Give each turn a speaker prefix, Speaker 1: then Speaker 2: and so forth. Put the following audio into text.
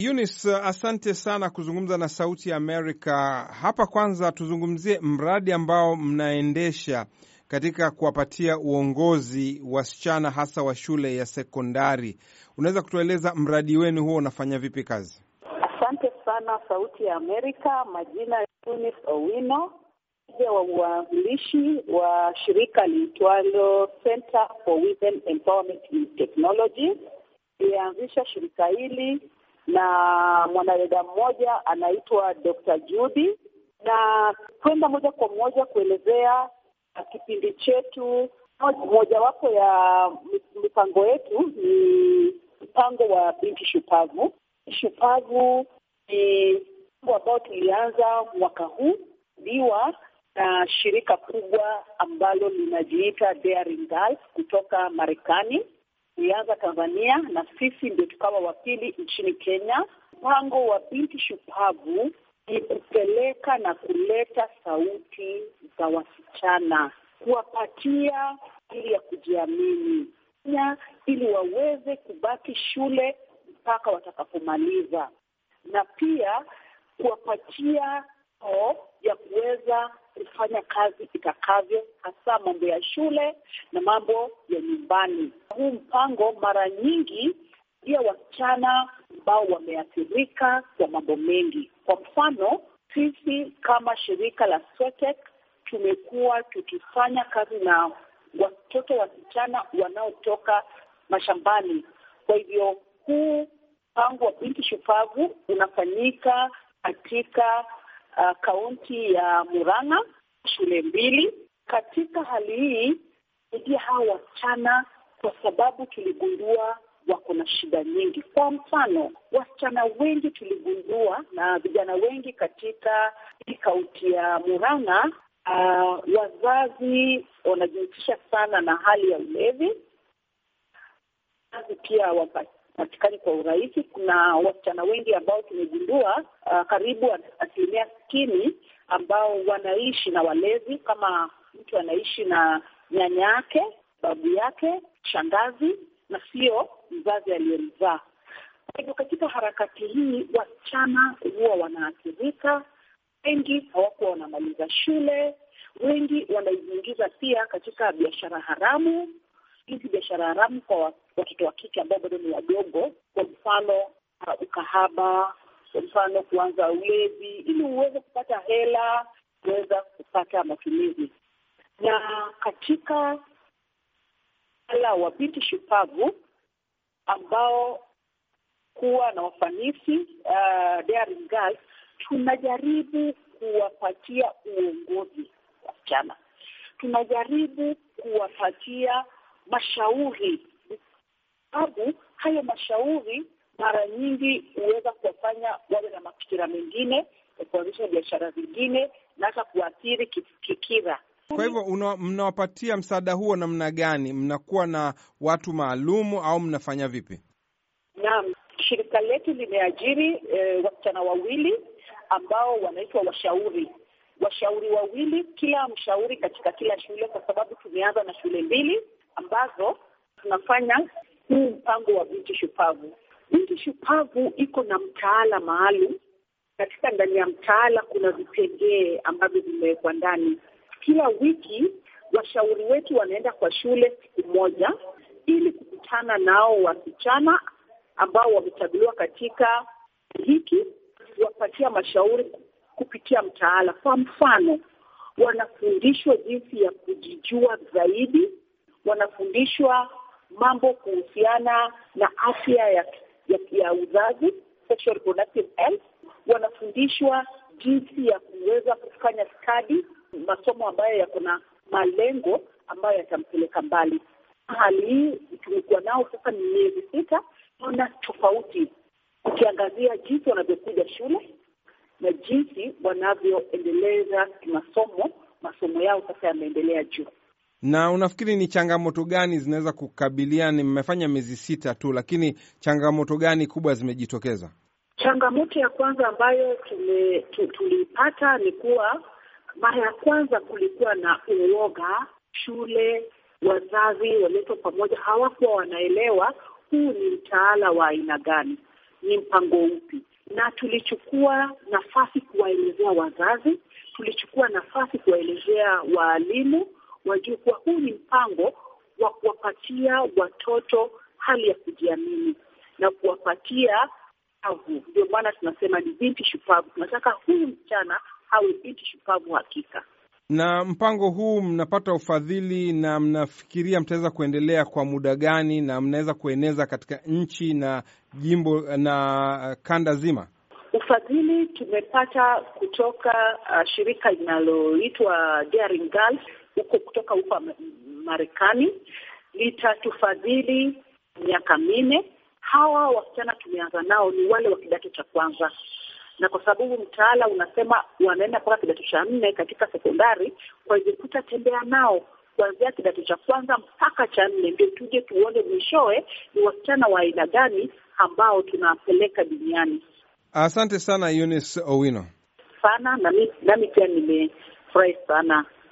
Speaker 1: Eunice, asante sana kuzungumza na Sauti ya Amerika. Hapa kwanza tuzungumzie mradi ambao mnaendesha katika kuwapatia uongozi wasichana hasa wa shule ya sekondari. Unaweza kutueleza mradi wenu huo unafanya vipi kazi?
Speaker 2: Asante sana Sauti ya Amerika. Majina ya Owino, mmoja wa uanzilishi wa shirika liitwalo Center for Women Empowerment in Technology. Ilianzisha shirika hili na mwanadada mmoja anaitwa Dr. Judy, na kwenda moja kwa moja kuelezea kipindi chetu. Mojawapo ya mipango yetu ni mpango wa binti shupavu. Shupavu ni mpango ambao tulianza mwaka huu diwa na shirika kubwa ambalo linajiita Daring Girls kutoka Marekani ilianza Tanzania na sisi ndio tukawa wa pili nchini Kenya. Mpango wa binti shupavu ni kupeleka na kuleta sauti za wasichana, kuwapatia ili ya kujiamini ili waweze kubaki shule mpaka watakapomaliza, na pia kuwapatia o ya kuweza kufanya kazi itakavyo, hasa mambo ya shule na mambo ya nyumbani. Huu mpango mara nyingi pia wasichana ambao wameathirika kwa mambo mengi. Kwa mfano, sisi kama shirika la Swetek tumekuwa tukifanya kazi na watoto wasichana wanaotoka mashambani. Kwa hivyo huu mpango wa binti shupavu unafanyika katika kaunti uh, ya Murang'a, shule mbili. Katika hali hii saidia hawa wasichana, kwa sababu tuligundua wako na shida nyingi. Kwa mfano, wasichana wengi tuligundua na vijana wengi katika kaunti ya Murang'a, uh, wazazi wanajihusisha sana na hali ya ulevi, wazazi pia patikani kwa urahisi. Kuna wasichana wengi ambao tumegundua uh, karibu asilimia sitini ambao wanaishi na walezi, kama mtu anaishi na nyanya yake, babu yake, shangazi na sio mzazi aliyemzaa. Kwa hivyo katika harakati hii wasichana huwa wanaathirika, wengi hawakuwa wanamaliza shule, wengi wanajiingiza pia katika biashara haramu hizi biashara haramu kwa watoto wa kike ambao bado ni wadogo, kwa mfano uh, ukahaba, kwa mfano kuanza ulevi, ili uweze kupata hela, kuweza kupata matumizi. Na katika ala wa binti shupavu ambao kuwa na wafanisi uh, Daring Girls, tunajaribu kuwapatia uongozi wasichana, tunajaribu kuwapatia mashauri sababu hayo mashauri mara nyingi huweza kuwafanya wawe na mafikira mengine ya kuanzisha biashara zingine na hata kuathiri kifikira.
Speaker 1: Kwa hivyo mnawapatia msaada huo namna gani? Mnakuwa na watu maalumu au mnafanya vipi?
Speaker 2: Naam, shirika letu limeajiri e, wasichana wawili ambao wanaitwa washauri washauri wawili, kila mshauri katika kila shule, kwa sababu tumeanza na shule mbili ambazo tunafanya huu mpango wa binti shupavu. Binti shupavu iko na mtaala maalum. Katika ndani ya mtaala kuna vipengee ambavyo vimewekwa ndani. Kila wiki washauri wetu wanaenda kwa shule siku moja, ili kukutana nao wasichana ambao wamechaguliwa katika hiki, kuwapatia mashauri kupitia mtaala. Kwa mfano, wanafundishwa jinsi ya kujijua zaidi wanafundishwa mambo kuhusiana na afya ya, ya, ya uzazi sexual reproductive health. Wanafundishwa jinsi ya kuweza kufanya stadi, masomo ambayo yako na malengo ambayo yatampeleka mbali. Hali hii tumekuwa nao sasa ni miezi sita, naona tofauti, ukiangazia jinsi wanavyokuja shule na jinsi wanavyoendeleza kimasomo. Masomo yao sasa yameendelea juu
Speaker 1: na unafikiri ni changamoto gani zinaweza kukabiliana? Mmefanya miezi sita tu, lakini changamoto gani kubwa zimejitokeza?
Speaker 2: Changamoto ya kwanza ambayo tuliipata ni kuwa mara ya kwanza kulikuwa na uoga shule, wazazi waletwa pamoja, hawakuwa wanaelewa huu ni mtaala wa aina gani. ni mpango upi, na tulichukua nafasi kuwaelezea wazazi, tulichukua nafasi kuwaelezea waalimu wajue kuwa huu ni mpango wa kuwapatia watoto hali ya kujiamini na kuwapatia shupavu. Ndio maana tunasema ni binti shupavu. Tunataka huyu msichana awe binti shupavu hakika.
Speaker 1: Na mpango huu mnapata ufadhili na mnafikiria mtaweza kuendelea kwa muda gani, na mnaweza kueneza katika nchi na jimbo na kanda zima?
Speaker 2: Ufadhili tumepata kutoka uh, shirika linaloitwa Daring Girls huko kutoka huko Marekani, litatufadhili miaka minne. Hawa wasichana tumeanza nao ni wale wa kidato cha kwanza, na kwa sababu mtaala unasema wanaenda mpaka kidato cha nne katika sekondari, kwa hivyo tutatembea nao kuanzia kidato cha kwanza mpaka cha nne, ndio tuje tuone mwishowe ni wasichana wa aina gani ambao tunapeleka duniani.
Speaker 1: Asante sana Eunice Owino
Speaker 2: sana, nami nami pia nimefurahi sana